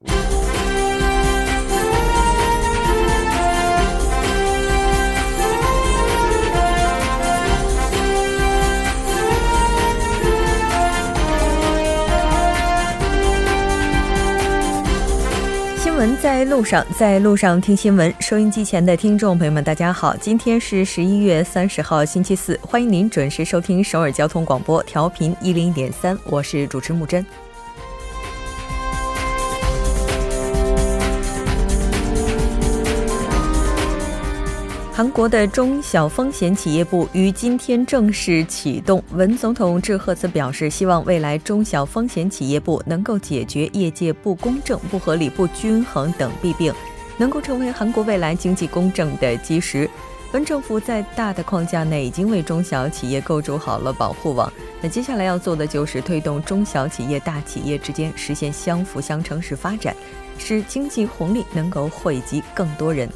新闻在路上，在路上听新闻。收音机前的听众朋友们，大家好，今天是十一月三十号，星期四，欢迎您准时收听首尔交通广播，调频一零点三，我是主持木真。韩国的中小风险企业部于今天正式启动。文总统致贺词表示，希望未来中小风险企业部能够解决业界不公正、不合理、不均衡等弊病，能够成为韩国未来经济公正的基石。文政府在大的框架内已经为中小企业构筑好了保护网，那接下来要做的就是推动中小企业、大企业之间实现相辅相成式发展，使经济红利能够惠及更多人。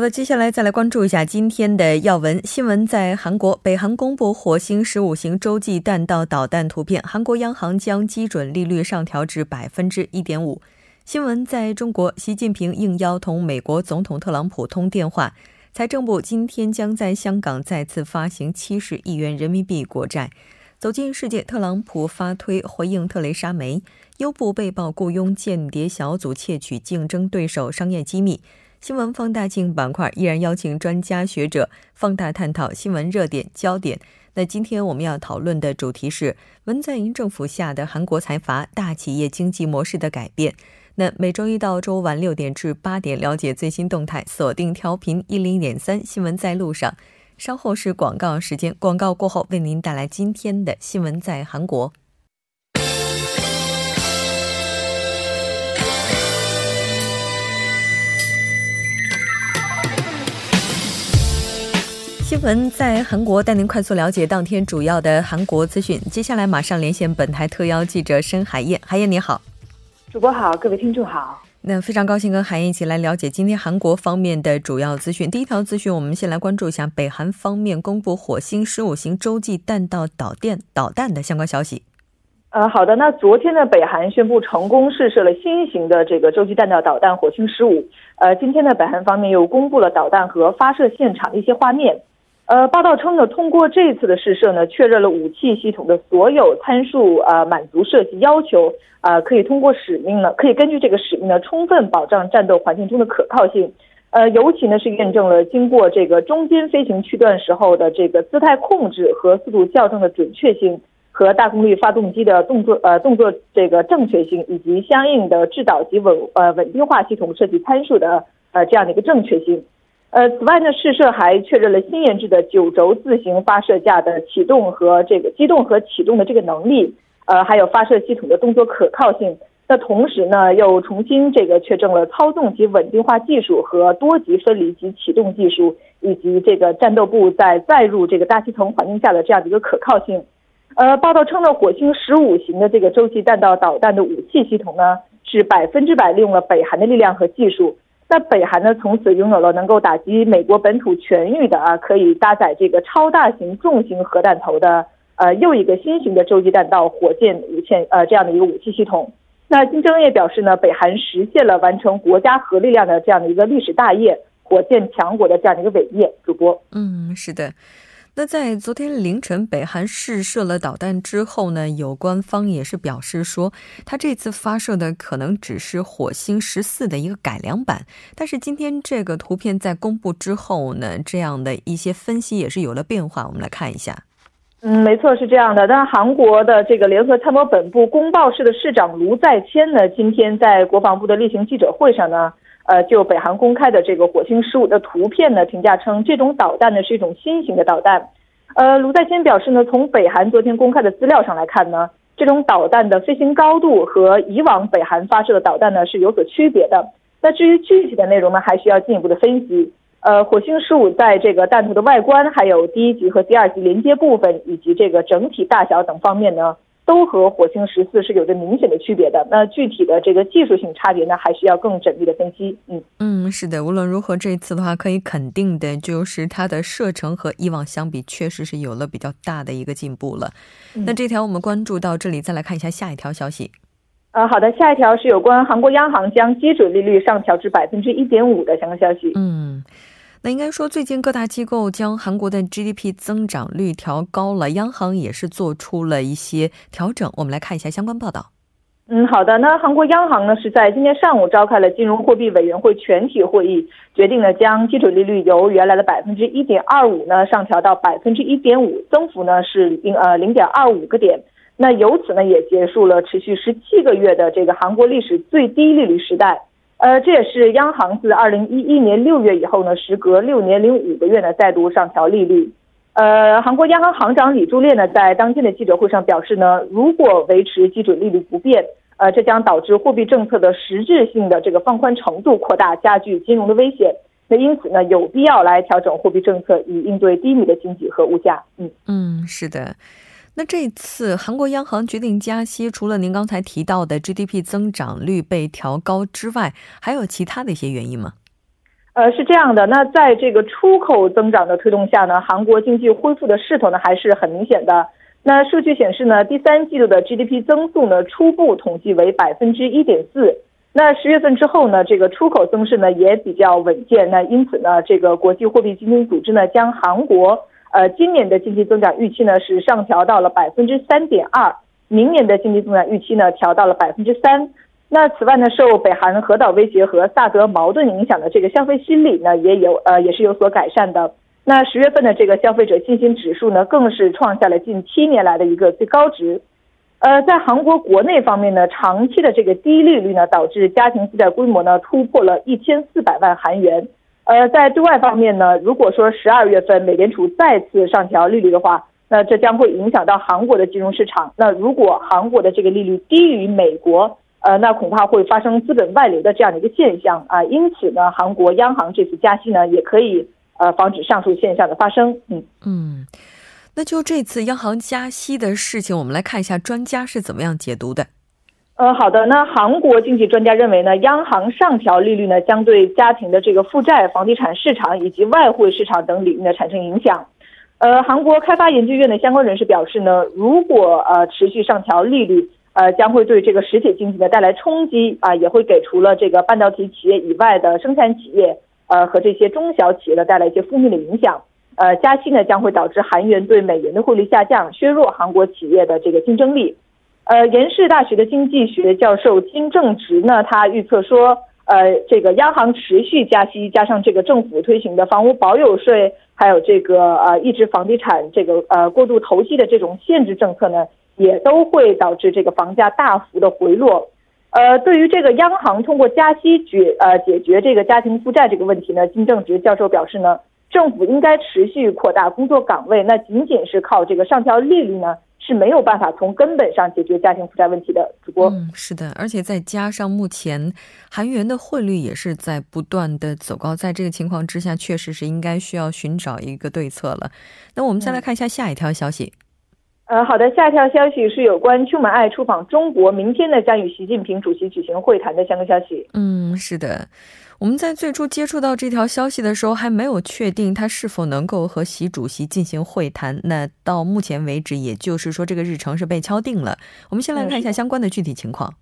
好的，接下来再来关注一下今天的要闻新闻。在韩国，北韩公布火星十五型洲际弹道导弹图片，韩国央行将基准利率上调至百分之一点五。新闻在中国，习近平应邀同美国总统特朗普通电话。财政部今天将在香港再次发行七十亿元人民币国债。走进世界，特朗普发推回应特蕾莎梅，优步被曝雇佣间谍小组窃取竞争对手商业机密。新闻放大镜板块依然邀请专家学者放大探讨新闻热点焦点。那今天我们要讨论的主题是文在寅政府下的韩国财阀大企业经济模式的改变。那每周一到周五晚六点至八点了解最新动态，锁定调频一零点三新闻在路上。稍后是广告时间，广告过后为您带来今天的新闻在韩国。新闻在韩国，带您快速了解当天主要的韩国资讯。接下来马上连线本台特邀记者申海燕，海燕你好，主播好，各位听众好。那非常高兴跟海燕一起来了解今天韩国方面的主要资讯。第一条资讯，我们先来关注一下北韩方面公布火星十五型洲际弹道导电导弹的相关消息。呃，好的，那昨天呢，北韩宣布成功试射了新型的这个洲际弹道导弹火星十五。呃，今天呢，北韩方面又公布了导弹和发射现场的一些画面。呃，报道称呢，通过这次的试射呢，确认了武器系统的所有参数，呃，满足设计要求，呃，可以通过使命呢，可以根据这个使命呢，充分保障战斗环境中的可靠性。呃，尤其呢是验证了经过这个中间飞行区段时候的这个姿态控制和速度校正的准确性，和大功率发动机的动作呃动作这个正确性，以及相应的制导及稳呃稳定化系统设计参数的呃这样的一个正确性。呃，此外呢，试射还确认了新研制的九轴自行发射架的启动和这个机动和启动的这个能力，呃，还有发射系统的动作可靠性。那同时呢，又重新这个确证了操纵及稳定化技术和多级分离及启动技术，以及这个战斗部在载入这个大气层环境下的这样的一个可靠性。呃，报道称呢，火星十五型的这个洲际弹道导弹的武器系统呢，是百分之百利用了北韩的力量和技术。那北韩呢，从此拥有了能够打击美国本土全域的啊，可以搭载这个超大型重型核弹头的呃又一个新型的洲际弹道火箭武器呃这样的一个武器系统。那金正恩也表示呢，北韩实现了完成国家核力量的这样的一个历史大业，火箭强国的这样的一个伟业。主播，嗯，是的。那在昨天凌晨，北韩试射了导弹之后呢，有关方也是表示说，他这次发射的可能只是火星十四的一个改良版。但是今天这个图片在公布之后呢，这样的一些分析也是有了变化。我们来看一下。嗯，没错，是这样的。但韩国的这个联合参谋本部公报室的市长卢在谦呢，今天在国防部的例行记者会上呢。呃，就北韩公开的这个火星十五的图片呢，评价称这种导弹呢是一种新型的导弹。呃，卢在谦表示呢，从北韩昨天公开的资料上来看呢，这种导弹的飞行高度和以往北韩发射的导弹呢是有所区别的。那至于具体的内容呢，还需要进一步的分析。呃，火星十五在这个弹头的外观、还有第一级和第二级连接部分以及这个整体大小等方面呢。都和火星十四是有着明显的区别的。那具体的这个技术性差别呢，还需要更缜密的分析。嗯嗯，是的，无论如何，这一次的话可以肯定的就是它的射程和以往相比，确实是有了比较大的一个进步了。那这条我们关注到这里，再来看一下下一条消息。呃，好的，下一条是有关韩国央行将基准利率上调至百分之一点五的相关消息。嗯。那应该说，最近各大机构将韩国的 GDP 增长率调高了，央行也是做出了一些调整。我们来看一下相关报道。嗯，好的。那韩国央行呢是在今天上午召开了金融货币委员会全体会议，决定呢将基准利率由原来的百分之一点二五呢上调到百分之一点五，增幅呢是零呃零点二五个点。那由此呢也结束了持续十七个月的这个韩国历史最低利率时代。呃，这也是央行自二零一一年六月以后呢，时隔六年零五个月呢，再度上调利率。呃，韩国央行行长李柱烈呢，在当天的记者会上表示呢，如果维持基准利率不变，呃，这将导致货币政策的实质性的这个放宽程度扩大，加剧金融的危险。那因此呢，有必要来调整货币政策，以应对低迷的经济和物价。嗯嗯，是的。那这次韩国央行决定加息，除了您刚才提到的 GDP 增长率被调高之外，还有其他的一些原因吗？呃，是这样的。那在这个出口增长的推动下呢，韩国经济恢复的势头呢还是很明显的。那数据显示呢，第三季度的 GDP 增速呢初步统计为百分之一点四。那十月份之后呢，这个出口增势呢也比较稳健。那因此呢，这个国际货币基金组织呢将韩国。呃，今年的经济增长预期呢是上调到了百分之三点二，明年的经济增长预期呢调到了百分之三。那此外呢，受北韩核岛威胁和萨德矛盾影响的这个消费心理呢也有呃也是有所改善的。那十月份的这个消费者信心指数呢更是创下了近七年来的一个最高值。呃，在韩国国内方面呢，长期的这个低利率呢导致家庭负债规模呢突破了一千四百万韩元。呃，在对外方面呢，如果说十二月份美联储再次上调利率的话，那这将会影响到韩国的金融市场。那如果韩国的这个利率低于美国，呃，那恐怕会发生资本外流的这样的一个现象啊。因此呢，韩国央行这次加息呢，也可以呃防止上述现象的发生。嗯嗯，那就这次央行加息的事情，我们来看一下专家是怎么样解读的。呃，好的。那韩国经济专家认为呢，央行上调利率呢，将对家庭的这个负债、房地产市场以及外汇市场等领域呢产生影响。呃，韩国开发研究院的相关人士表示呢，如果呃持续上调利率，呃，将会对这个实体经济呢带来冲击啊，也会给除了这个半导体企业以外的生产企业，呃和这些中小企业呢带来一些负面的影响。呃，加息呢将会导致韩元对美元的汇率下降，削弱韩国企业的这个竞争力。呃，延世大学的经济学教授金正直呢，他预测说，呃，这个央行持续加息，加上这个政府推行的房屋保有税，还有这个呃抑制房地产这个呃过度投机的这种限制政策呢，也都会导致这个房价大幅的回落。呃，对于这个央行通过加息解呃解决这个家庭负债这个问题呢，金正直教授表示呢，政府应该持续扩大工作岗位，那仅仅是靠这个上调利率呢？是没有办法从根本上解决家庭负债问题的。主播，嗯，是的，而且再加上目前韩元的汇率也是在不断的走高，在这个情况之下，确实是应该需要寻找一个对策了。那我们再来看一下下一条消息。呃，好的，下一条消息是有关邱门爱出访中国，明天呢将与习近平主席举行会谈的相关消息。嗯，是的。我们在最初接触到这条消息的时候，还没有确定他是否能够和习主席进行会谈。那到目前为止，也就是说这个日程是被敲定了。我们先来看一下相关的具体情况。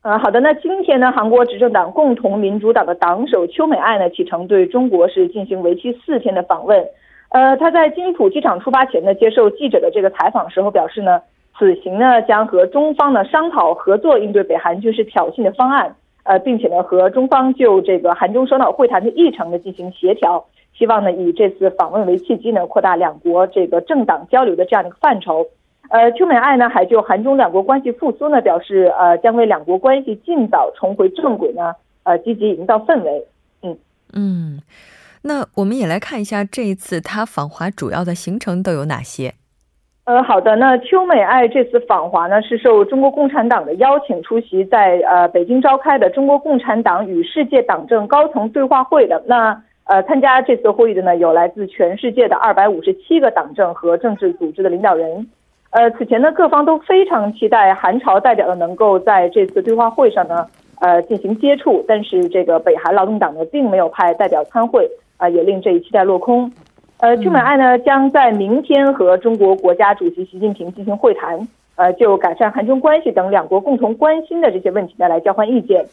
呃，好的。那今天呢，韩国执政党共同民主党的党首邱美爱呢启程对中国是进行为期四天的访问。呃，他在金浦机场出发前呢，接受记者的这个采访时候表示呢，此行呢将和中方呢商讨合作应对北韩军事挑衅的方案。呃，并且呢，和中方就这个韩中首脑会谈的议程呢进行协调，希望呢以这次访问为契机呢，扩大两国这个政党交流的这样的一个范畴。呃，邱美爱呢还就韩中两国关系复苏呢表示，呃，将为两国关系尽早重回正轨呢，呃，积极营造氛围。嗯嗯，那我们也来看一下这一次他访华主要的行程都有哪些。呃，好的。那邱美爱这次访华呢，是受中国共产党的邀请出席在呃北京召开的中国共产党与世界党政高层对话会的。那呃，参加这次会议的呢，有来自全世界的二百五十七个党政和政治组织的领导人。呃，此前呢，各方都非常期待韩朝代表呢能够在这次对话会上呢，呃，进行接触，但是这个北韩劳动党呢并没有派代表参会，啊，也令这一期待落空。呃，邱美爱呢将在明天和中国国家主席习近平进行会谈，呃，就改善韩中关系等两国共同关心的这些问题呢来交换意见。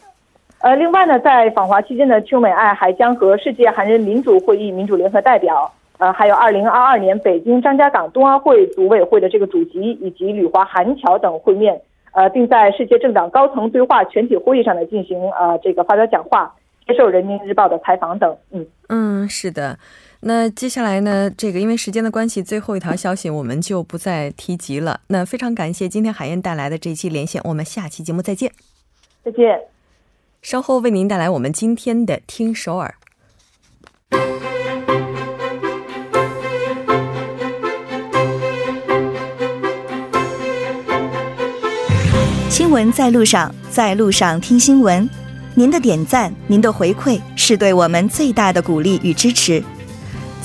呃，另外呢，在访华期间呢，邱美爱还将和世界韩人民主会议民主联合代表。呃，还有二零二二年北京张家港冬奥会组委会的这个主席以及旅华韩侨等会面，呃，并在世界政党高层对话全体会议上呢进行呃这个发表讲话，接受人民日报的采访等。嗯嗯，是的。那接下来呢，这个因为时间的关系，最后一条消息我们就不再提及了。那非常感谢今天海燕带来的这一期连线，我们下期节目再见。再见。稍后为您带来我们今天的听首尔。新闻在路上，在路上听新闻。您的点赞，您的回馈，是对我们最大的鼓励与支持。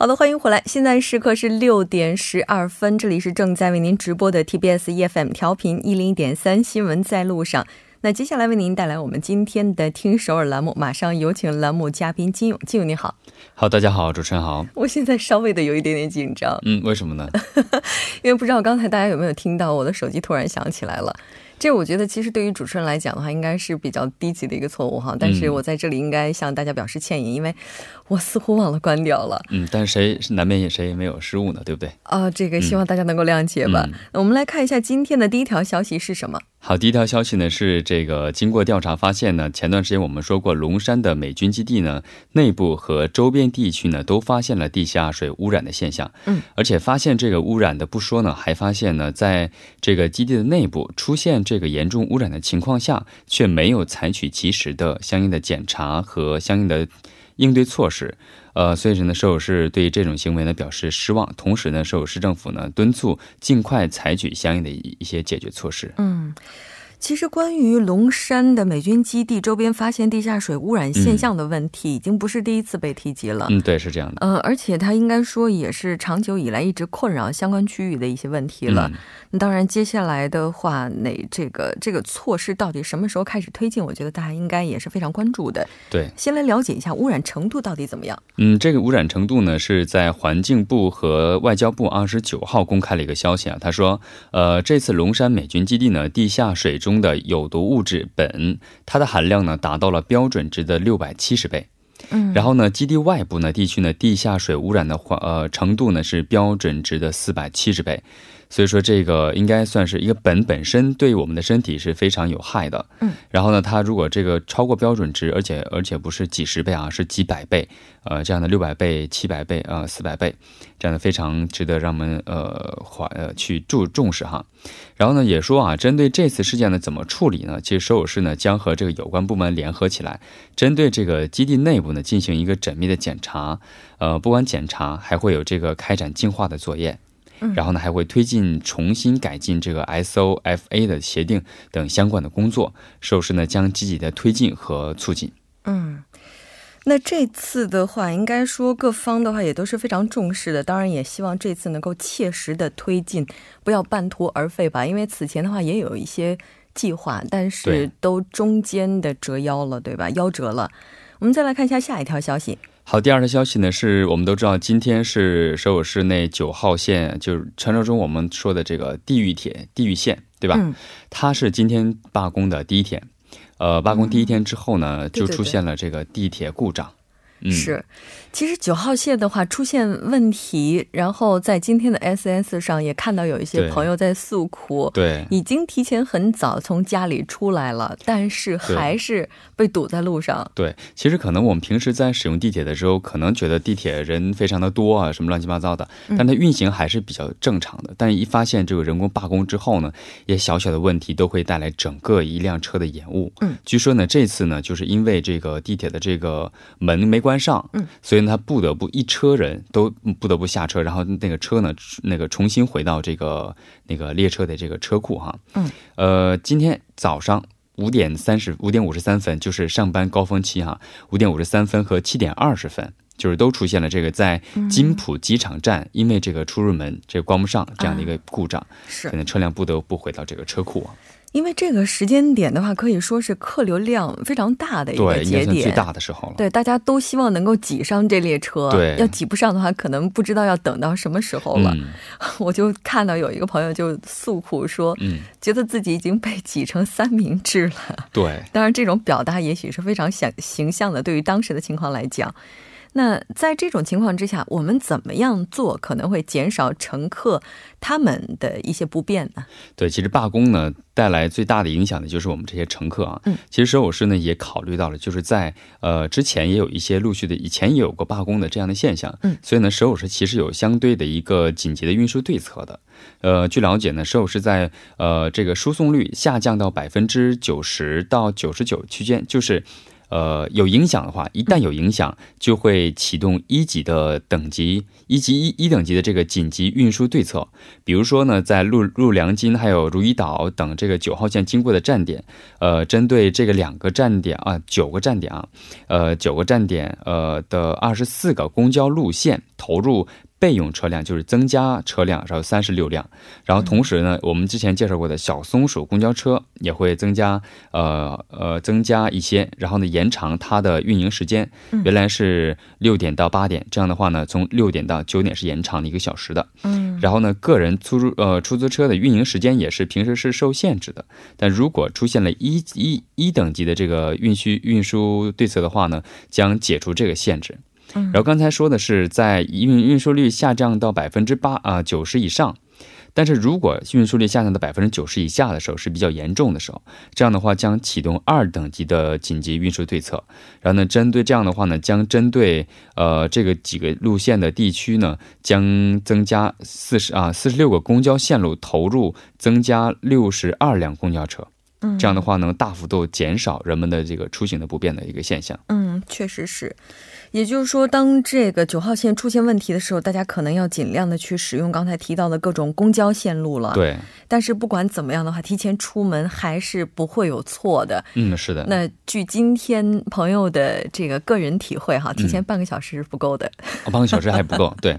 好的，欢迎回来。现在时刻是六点十二分，这里是正在为您直播的 TBS EFM 调频一零一点三新闻在路上。那接下来为您带来我们今天的听首尔栏目，马上有请栏目嘉宾金勇。金勇你好，好，大家好，主持人好。我现在稍微的有一点点紧张，嗯，为什么呢？因为不知道刚才大家有没有听到，我的手机突然响起来了。这我觉得其实对于主持人来讲的话，应该是比较低级的一个错误哈。但是我在这里应该向大家表示歉意，因为我似乎忘了关掉了。嗯，但是谁难免也谁也没有失误呢，对不对？啊，这个希望大家能够谅解吧。那我们来看一下今天的第一条消息是什么。好，第一条消息呢是这个，经过调查发现呢，前段时间我们说过，龙山的美军基地呢内部和周边地区呢都发现了地下水污染的现象。嗯，而且发现这个污染的不说呢，还发现呢，在这个基地的内部出现这个严重污染的情况下，却没有采取及时的相应的检查和相应的应对措施。呃，所以说呢，首尔市对这种行为呢表示失望，同时呢，首尔市政府呢敦促尽快采取相应的一一些解决措施。嗯。其实，关于龙山的美军基地周边发现地下水污染现象的问题，已经不是第一次被提及了。嗯，对，是这样的。呃，而且它应该说也是长久以来一直困扰相关区域的一些问题了。那当然，接下来的话，那这个这个措施到底什么时候开始推进？我觉得大家应该也是非常关注的。对，先来了解一下污染程度到底怎么样。嗯，这个污染程度呢，是在环境部和外交部二十九号公开了一个消息啊，他说，呃，这次龙山美军基地呢，地下水中的有毒。物质苯，它的含量呢达到了标准值的六百七十倍。嗯，然后呢，基地外部呢地区呢地下水污染的环呃程度呢是标准值的四百七十倍。所以说，这个应该算是一个苯本身对我们的身体是非常有害的。嗯，然后呢，它如果这个超过标准值，而且而且不是几十倍啊，是几百倍，呃，这样的六百倍、七百倍啊、四百倍，这样的非常值得让我们呃怀呃去注重视哈。然后呢，也说啊，针对这次事件呢，怎么处理呢？其实首尔市呢将和这个有关部门联合起来，针对这个基地内部呢进行一个缜密的检查。呃，不管检查，还会有这个开展净化的作业。然后呢，还会推进重新改进这个 SOFA 的协定等相关的工作，首饰呢将积极的推进和促进。嗯，那这次的话，应该说各方的话也都是非常重视的，当然也希望这次能够切实的推进，不要半途而废吧。因为此前的话也有一些计划，但是都中间的折腰了，对吧？夭折了。我们再来看一下下一条消息。好，第二条消息呢，是我们都知道，今天是首尔市内九号线，就是传说中我们说的这个地狱铁、地狱线，对吧？嗯。它是今天罢工的第一天，呃，罢工第一天之后呢，就出现了这个地铁故障。嗯，是。其实九号线的话出现问题，然后在今天的 S S 上也看到有一些朋友在诉苦，对，已经提前很早从家里出来了，但是还是被堵在路上。对，其实可能我们平时在使用地铁的时候，可能觉得地铁人非常的多啊，什么乱七八糟的，但它运行还是比较正常的。但是一发现这个人工罢工之后呢，一些小小的问题都会带来整个一辆车的延误。嗯，据说呢，这次呢，就是因为这个地铁的这个门没关上，嗯，所以呢。他不得不一车人都不得不下车，然后那个车呢，那个重新回到这个那个列车的这个车库哈。嗯，呃，今天早上五点三十五点五十三分就是上班高峰期哈，五点五十三分和七点二十分就是都出现了这个在金浦机场站，因为这个出入门这关不上这样的一个故障，是，可能车辆不得不回到这个车库啊。因为这个时间点的话，可以说是客流量非常大的一个节点，最大的时候了。对，大家都希望能够挤上这列车。对，要挤不上的话，可能不知道要等到什么时候了。我就看到有一个朋友就诉苦说，嗯，觉得自己已经被挤成三明治了。对，当然这种表达也许是非常想形象的，对于当时的情况来讲。那在这种情况之下，我们怎么样做可能会减少乘客他们的一些不便呢？对，其实罢工呢带来最大的影响的就是我们这些乘客啊。嗯，其实首尔市呢也考虑到了，就是在呃之前也有一些陆续的，以前也有过罢工的这样的现象。嗯，所以呢，首尔市其实有相对的一个紧急的运输对策的。呃，据了解呢，首尔市在呃这个输送率下降到百分之九十到九十九区间，就是。呃，有影响的话，一旦有影响，就会启动一级的等级，一级一一等级的这个紧急运输对策。比如说呢，在陆陆良金还有如意岛等这个九号线经过的站点，呃，针对这个两个站点啊，九个站点啊，呃，九个站点呃的二十四个公交路线投入。备用车辆就是增加车辆，然后三十六辆，然后同时呢，我们之前介绍过的小松鼠公交车也会增加，呃呃，增加一些，然后呢，延长它的运营时间，原来是六点到八点，这样的话呢，从六点到九点是延长了一个小时的，嗯，然后呢，个人出租呃出租车的运营时间也是平时是受限制的，但如果出现了一一一等级的这个运输运输对策的话呢，将解除这个限制。然后刚才说的是在运运输率下降到百分之八啊九十以上，但是如果运输率下降到百分之九十以下的时候是比较严重的时候，这样的话将启动二等级的紧急运输对策。然后呢，针对这样的话呢，将针对呃这个几个路线的地区呢，将增加四十啊四十六个公交线路投入增加六十二辆公交车。嗯，这样的话能大幅度减少人们的这个出行的不便的一个现象。嗯，确实是。也就是说，当这个九号线出现问题的时候，大家可能要尽量的去使用刚才提到的各种公交线路了。对。但是不管怎么样的话，提前出门还是不会有错的。嗯，是的。那据今天朋友的这个个人体会哈，提前半个小时是不够的。哦，半个小时还不够。对，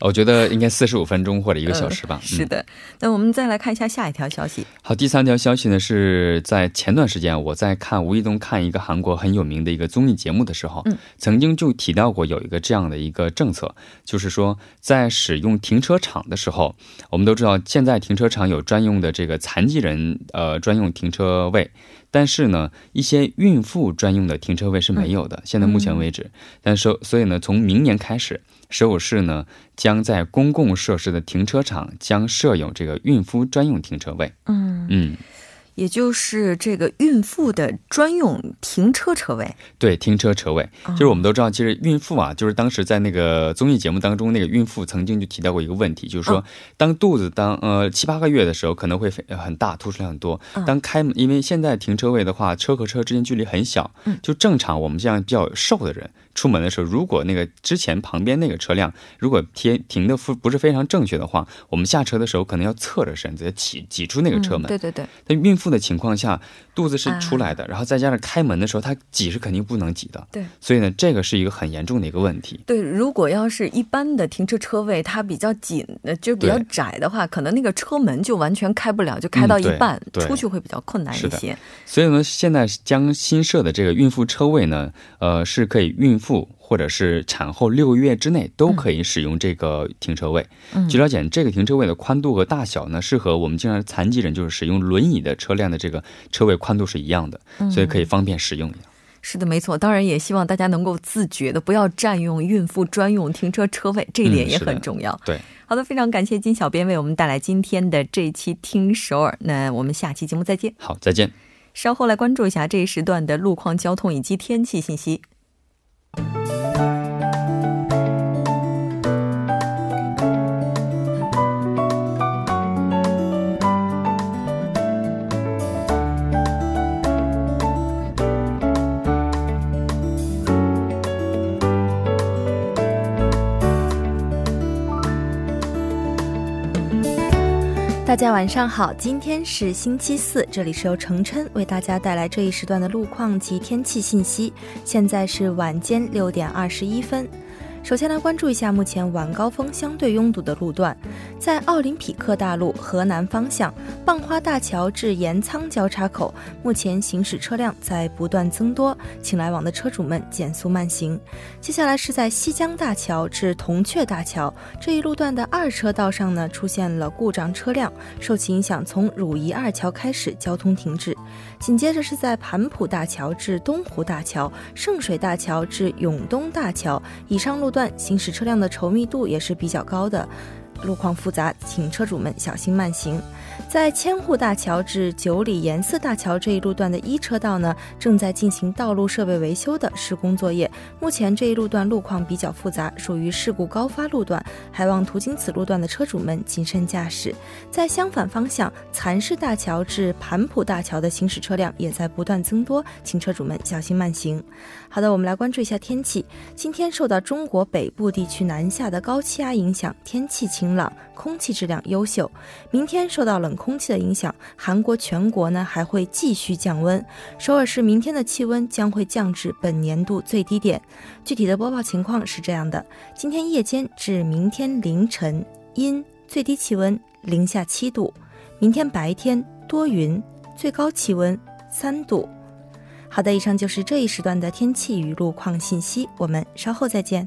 我觉得应该四十五分钟或者一个小时吧。是的。那我们再来看一下下一条消息。好，第三条消息呢是在前段时间我在看无意中看一个韩国很有名的一个综艺节目的时候，嗯，曾经就提到过有一个这样的一个政策，就是说在使用停车场的时候，我们都知道现在停车场有。专用的这个残疾人呃专用停车位，但是呢，一些孕妇专用的停车位是没有的。现在目前为止，但是所以呢，从明年开始，首尔市呢将在公共设施的停车场将设有这个孕妇专用停车位。嗯嗯。也就是这个孕妇的专用停车车位，对，停车车位，就是我们都知道，其实孕妇啊，就是当时在那个综艺节目当中，那个孕妇曾经就提到过一个问题，就是说，当肚子当呃七八个月的时候，可能会很大，凸出来很多。当开门，因为现在停车位的话，车和车之间距离很小，就正常我们这样比较瘦的人。出门的时候，如果那个之前旁边那个车辆如果停停的不不是非常正确的话，我们下车的时候可能要侧着身子挤挤出那个车门。对对对。但孕妇的情况下，肚子是出来的，然后再加上开门的时候，它挤是肯定不能挤的。对。所以呢，这个是一个很严重的一个问题。对，如果要是一般的停车车位，它比较紧，就比较窄的话，可能那个车门就完全开不了，就开到一半，出去会比较困难一些。所以呢，现在将新设的这个孕妇车位呢，呃，是可以孕妇。妇或者是产后六个月之内都可以使用这个停车位。据了解，这个停车位的宽度和大小呢，是和我们经常残疾人就是使用轮椅的车辆的这个车位宽度是一样的，所以可以方便使用。是的，没错。当然也希望大家能够自觉的，不要占用孕妇专用停车车位，这一点也很重要。对，好的，非常感谢金小编为我们带来今天的这一期听首尔。那我们下期节目再见。好，再见。稍后来关注一下这一时段的路况、交通以及天气信息。大家晚上好，今天是星期四，这里是由程琛为大家带来这一时段的路况及天气信息。现在是晚间六点二十一分。首先来关注一下目前晚高峰相对拥堵的路段，在奥林匹克大路河南方向蚌花大桥至盐仓交叉口，目前行驶车辆在不断增多，请来往的车主们减速慢行。接下来是在西江大桥至铜雀大桥这一路段的二车道上呢，出现了故障车辆，受其影响，从汝仪二桥开始交通停滞。紧接着是在盘浦大桥至东湖大桥、圣水大桥至永东大桥以上路段，行驶车辆的稠密度也是比较高的。路况复杂，请车主们小心慢行。在千户大桥至九里岩寺大桥这一路段的一车道呢，正在进行道路设备维修的施工作业。目前这一路段路况比较复杂，属于事故高发路段，还望途经此路段的车主们谨慎驾驶。在相反方向，蚕市大桥至盘浦大桥的行驶车辆也在不断增多，请车主们小心慢行。好的，我们来关注一下天气。今天受到中国北部地区南下的高气压影响，天气晴朗，空气质量优秀。明天受到了冷空气的影响，韩国全国呢还会继续降温。首尔市明天的气温将会降至本年度最低点。具体的播报情况是这样的：今天夜间至明天凌晨阴，最低气温零下七度；明天白天多云，最高气温三度。好的，以上就是这一时段的天气与路况信息，我们稍后再见。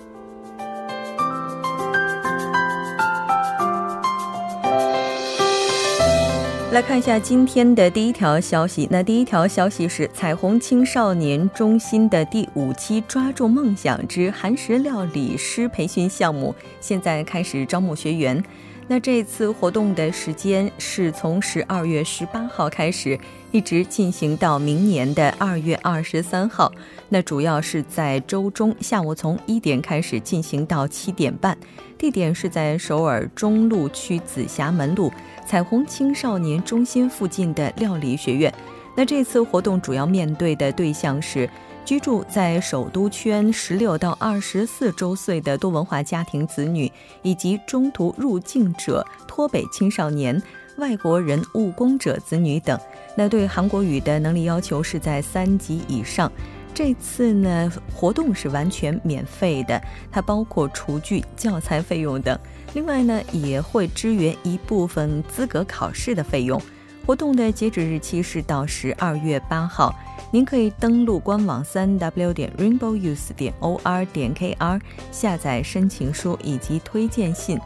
来看一下今天的第一条消息。那第一条消息是彩虹青少年中心的第五期“抓住梦想之韩食料理师”培训项目，现在开始招募学员。那这次活动的时间是从十二月十八号开始，一直进行到明年的二月二十三号。那主要是在周中下午从一点开始进行到七点半，地点是在首尔中路区紫霞门路。彩虹青少年中心附近的料理学院，那这次活动主要面对的对象是居住在首都圈十六到二十四周岁的多文化家庭子女，以及中途入境者、脱北青少年、外国人务工者子女等。那对韩国语的能力要求是在三级以上。这次呢，活动是完全免费的，它包括厨具、教材费用等。另外呢，也会支援一部分资格考试的费用。活动的截止日期是到十二月八号。您可以登录官网三 w 点 rainbowuse 点 o r 点 k r 下载申请书以及推荐信，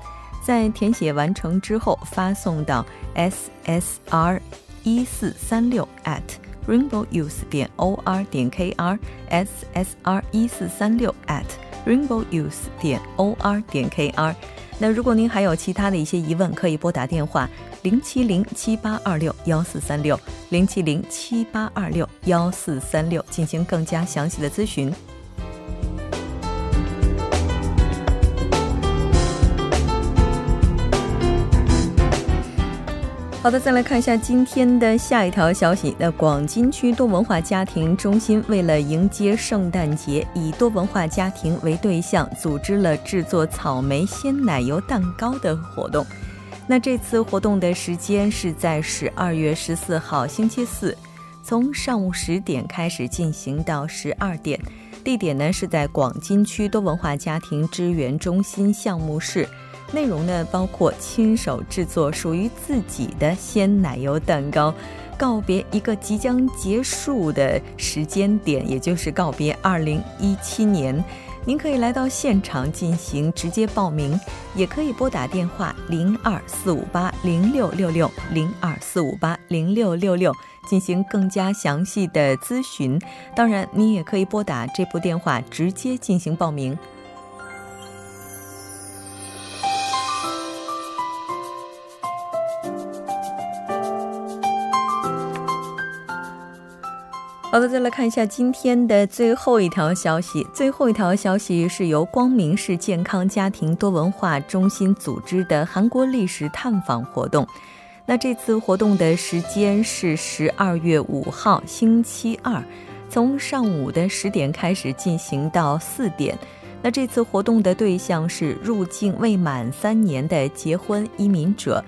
在填写完成之后发送到 s s r 一四三六 at rainbowuse 点 o r 点 k r s s r 一四三六 at rainbowuse 点 o r 点 k r。那如果您还有其他的一些疑问，可以拨打电话零七零七八二六幺四三六零七零七八二六幺四三六进行更加详细的咨询。好的，再来看一下今天的下一条消息。那广金区多文化家庭中心为了迎接圣诞节，以多文化家庭为对象，组织了制作草莓鲜奶油蛋糕的活动。那这次活动的时间是在十二月十四号星期四，从上午十点开始进行到十二点。地点呢是在广金区多文化家庭支援中心项目室。内容呢包括亲手制作属于自己的鲜奶油蛋糕，告别一个即将结束的时间点，也就是告别二零一七年。您可以来到现场进行直接报名，也可以拨打电话零二四五八零六六六零二四五八零六六六进行更加详细的咨询。当然，你也可以拨打这部电话直接进行报名。好的，再来看一下今天的最后一条消息。最后一条消息是由光明市健康家庭多文化中心组织的韩国历史探访活动。那这次活动的时间是十二月五号星期二，从上午的十点开始进行到四点。那这次活动的对象是入境未满三年的结婚移民者。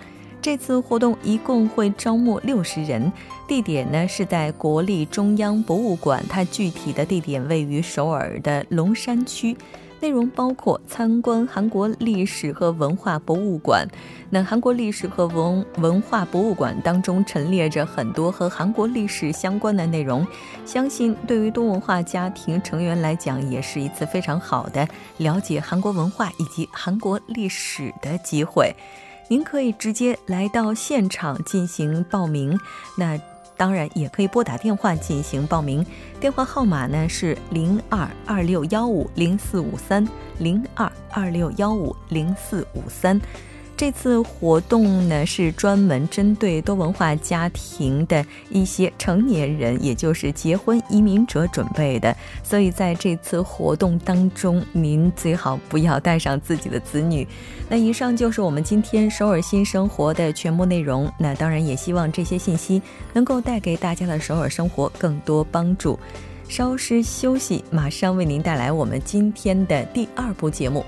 这次活动一共会招募六十人，地点呢是在国立中央博物馆，它具体的地点位于首尔的龙山区。内容包括参观韩国历史和文化博物馆。那韩国历史和文文化博物馆当中陈列着很多和韩国历史相关的内容，相信对于多文化家庭成员来讲，也是一次非常好的了解韩国文化以及韩国历史的机会。您可以直接来到现场进行报名，那当然也可以拨打电话进行报名，电话号码呢是零二二六幺五零四五三零二二六幺五零四五三。这次活动呢是专门针对多文化家庭的一些成年人，也就是结婚移民者准备的。所以在这次活动当中，您最好不要带上自己的子女。那以上就是我们今天首尔新生活的全部内容。那当然也希望这些信息能够带给大家的首尔生活更多帮助。稍事休息，马上为您带来我们今天的第二部节目。